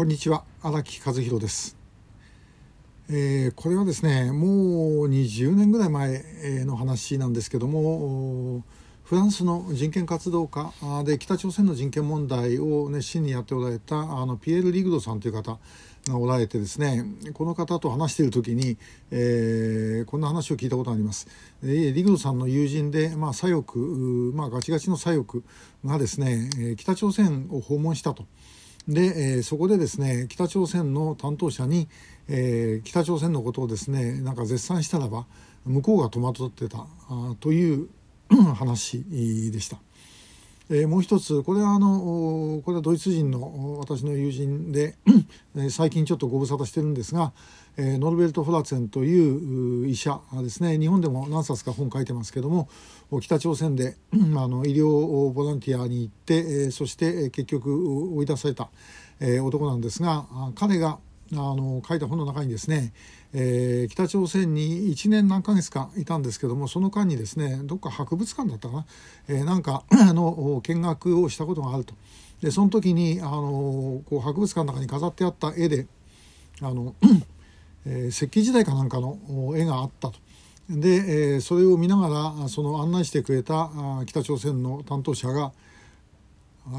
こんにちは荒木和弘です、えー、これはですねもう20年ぐらい前の話なんですけどもフランスの人権活動家で北朝鮮の人権問題を熱心にやっておられたあのピエール・リグドさんという方がおられてですねこの方と話している時に、えー、こんな話を聞いたことがあります。リグドさんの友人で、まあ、左翼、まあ、ガチガチの左翼がですね北朝鮮を訪問したと。で、えー、そこでですね北朝鮮の担当者に、えー、北朝鮮のことをですねなんか絶賛したらば向こうが戸惑ってたあという話でした。えー、もう一つこれはあのこれはドイツ人の私の友人で 最近ちょっとご無沙汰してるんですが、えー、ノルベルト・フラツェンという医者ですね。日本でも何冊か本書いてますけども北朝鮮で あの医療ボランティアに行って、えー、そして結局追い出された、えー、男なんですが彼があの書いた本の中にですね、えー、北朝鮮に1年何ヶ月かいたんですけどもその間にですねどっか博物館だったかな、えー、なんか あの見学をしたことがあるとでその時にあのこう博物館の中に飾ってあった絵であの、えー、石器時代かなんかの絵があったと。で、えー、それを見ながらその案内してくれた北朝鮮の担当者が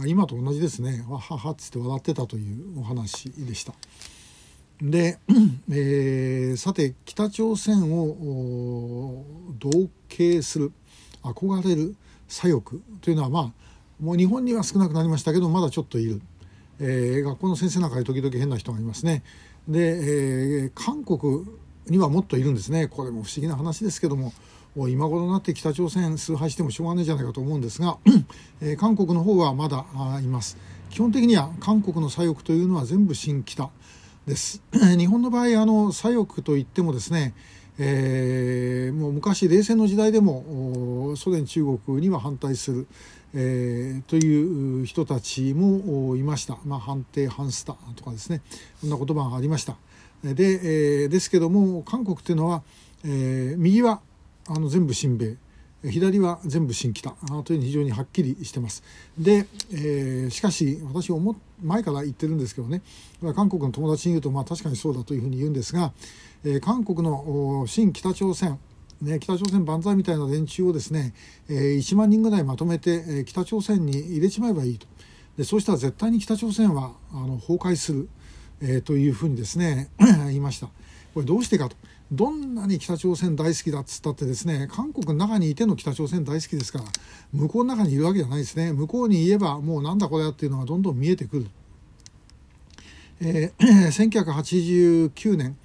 今と同じですねわははっつって笑ってたというお話でした。で、えー、さて北朝鮮を同型する憧れる左翼というのはまあもう日本には少なくなりましたけどまだちょっといる、えー、学校の先生なんかで時々変な人がいますね。で、えー、韓国にはもっといるんですね。これも不思議な話ですけども。今頃になって北朝鮮崇拝してもしょうがないじゃないかと思うんですが、えー、韓国の方はまだいます。基本的には韓国の左翼というのは全部新北。です。日本の場合あの左翼といってもですね、えー、もう昔冷戦の時代でもソ連中国には反対する、えー、という人たちもいました、まあ、反帝反スタとかですね。そんな言葉がありました。で,、えー、ですけども韓国っていうのは、えー、右はあの全部親米。左は全部新北。というに非常にはっきりしてます。で、えー、しかし私思前から言ってるんですけどね。韓国の友達に言うとまあ確かにそうだというふうに言うんですが、えー、韓国の新北朝鮮ね、北朝鮮万歳みたいな連中をですね、えー、1万人ぐらいまとめて、えー、北朝鮮に入れちまえばいいと。でそうしたら絶対に北朝鮮はあの崩壊する、えー、というふうにですね 言いました。これどうしてかと。どんなに北朝鮮大好きだっつったってですね韓国の中にいての北朝鮮大好きですから向こうの中にいるわけじゃないですね。向こうに言えばもうなんだこれやっていうのがどんどん見えてくる、えー、1989年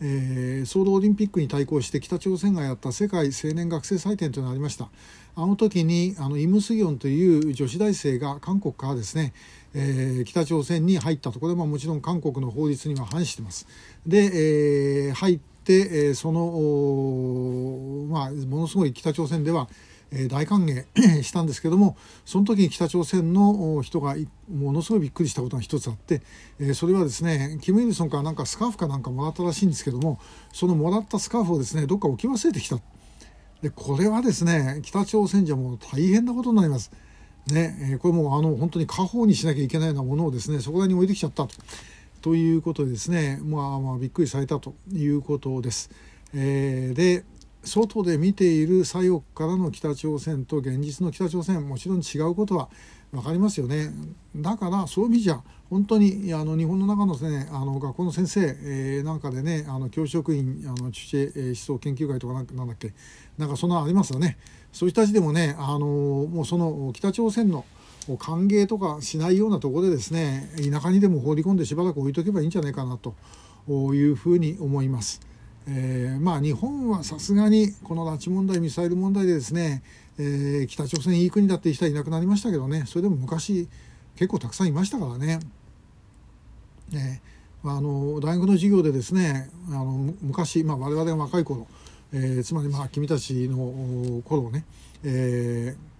えー、ソウルオリンピックに対抗して北朝鮮がやった世界青年学生祭典というのがありました。あの時にあのイム・スギョンという女子大生が韓国からですね、えー、北朝鮮に入ったところももちろん韓国の法律には反してますで、えー、入って、えー、その、まあ、ものすごい北朝鮮では、えー、大歓迎したんですけどもその時に北朝鮮の人がものすごいびっくりしたことが一つあって、えー、それはですねキム・イルソンからなんかスカーフかなんかもらったらしいんですけどもそのもらったスカーフをですねどっか置き忘れてきたでこれはですね北朝鮮じゃもう大変なことになります。ね、これもあの本当に家宝にしなきゃいけないようなものをですねそこらに置いてきちゃったと。ということでですね、まあ、まあびっくりされたということです。えー、で外で見ている左翼からの北朝鮮と現実の北朝鮮もちろん違うことは分かりますよねだからそういう意味じゃ本当にあの日本の中の,、ね、あの学校の先生、えー、なんかでねあの教職員あのチュチェ思想研究会とかなんなんだっけなんかそんなありますよねそういう人たちでもねあのもうその北朝鮮の歓迎とかしないようなところでですね田舎にでも放り込んでしばらく置いとけばいいんじゃないかなというふうに思います。えー、まあ日本はさすがにこの拉致問題ミサイル問題でですね、えー、北朝鮮いい国だって人はいなくなりましたけどねそれでも昔結構たくさんいましたからね。ねあの大学の授業でですねあの昔、まあ、我々が若い頃、えー、つまりまあ君たちの頃ね、えー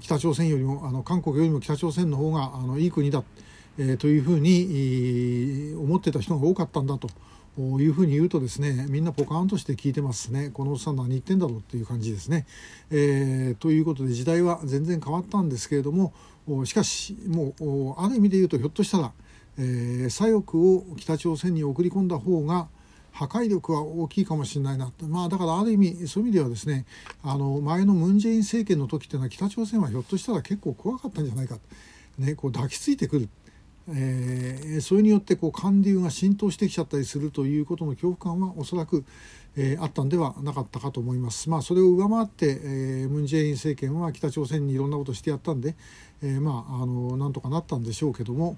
北朝鮮よりもあの韓国よりも北朝鮮の方があのいい国だ、えー、というふうに思ってた人が多かったんだというふうに言うとですねみんなポカーンとして聞いてますねこのおっさん何言ってんだろうっていう感じですね。えー、ということで時代は全然変わったんですけれどもしかしもうある意味で言うとひょっとしたらえー、左翼を北朝鮮に送り込んだ方が破壊力は大きいかもしれないなまあだからある意味そういう意味ではですねあの前のムン・ジェイン政権の時っていうのは北朝鮮はひょっとしたら結構怖かったんじゃないか、ね、こう抱きついてくる。えー、それによってこう韓流が浸透してきちゃったりするということの恐怖感はおそらく、えー、あったんではなかったかと思います。まあ、それを上回って、え、ムン・ジェイン政権は北朝鮮にいろんなことをしてやったんで、え、まああのなんとかなったんでしょうけども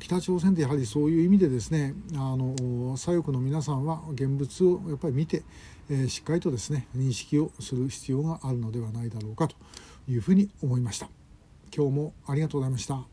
北朝鮮でやはりそういう意味でですねあの左翼の皆さんは現物をやっぱり見て、えー、しっかりとですね認識をする必要があるのではないだろうかというふうに思いました。今日もありがとうございました。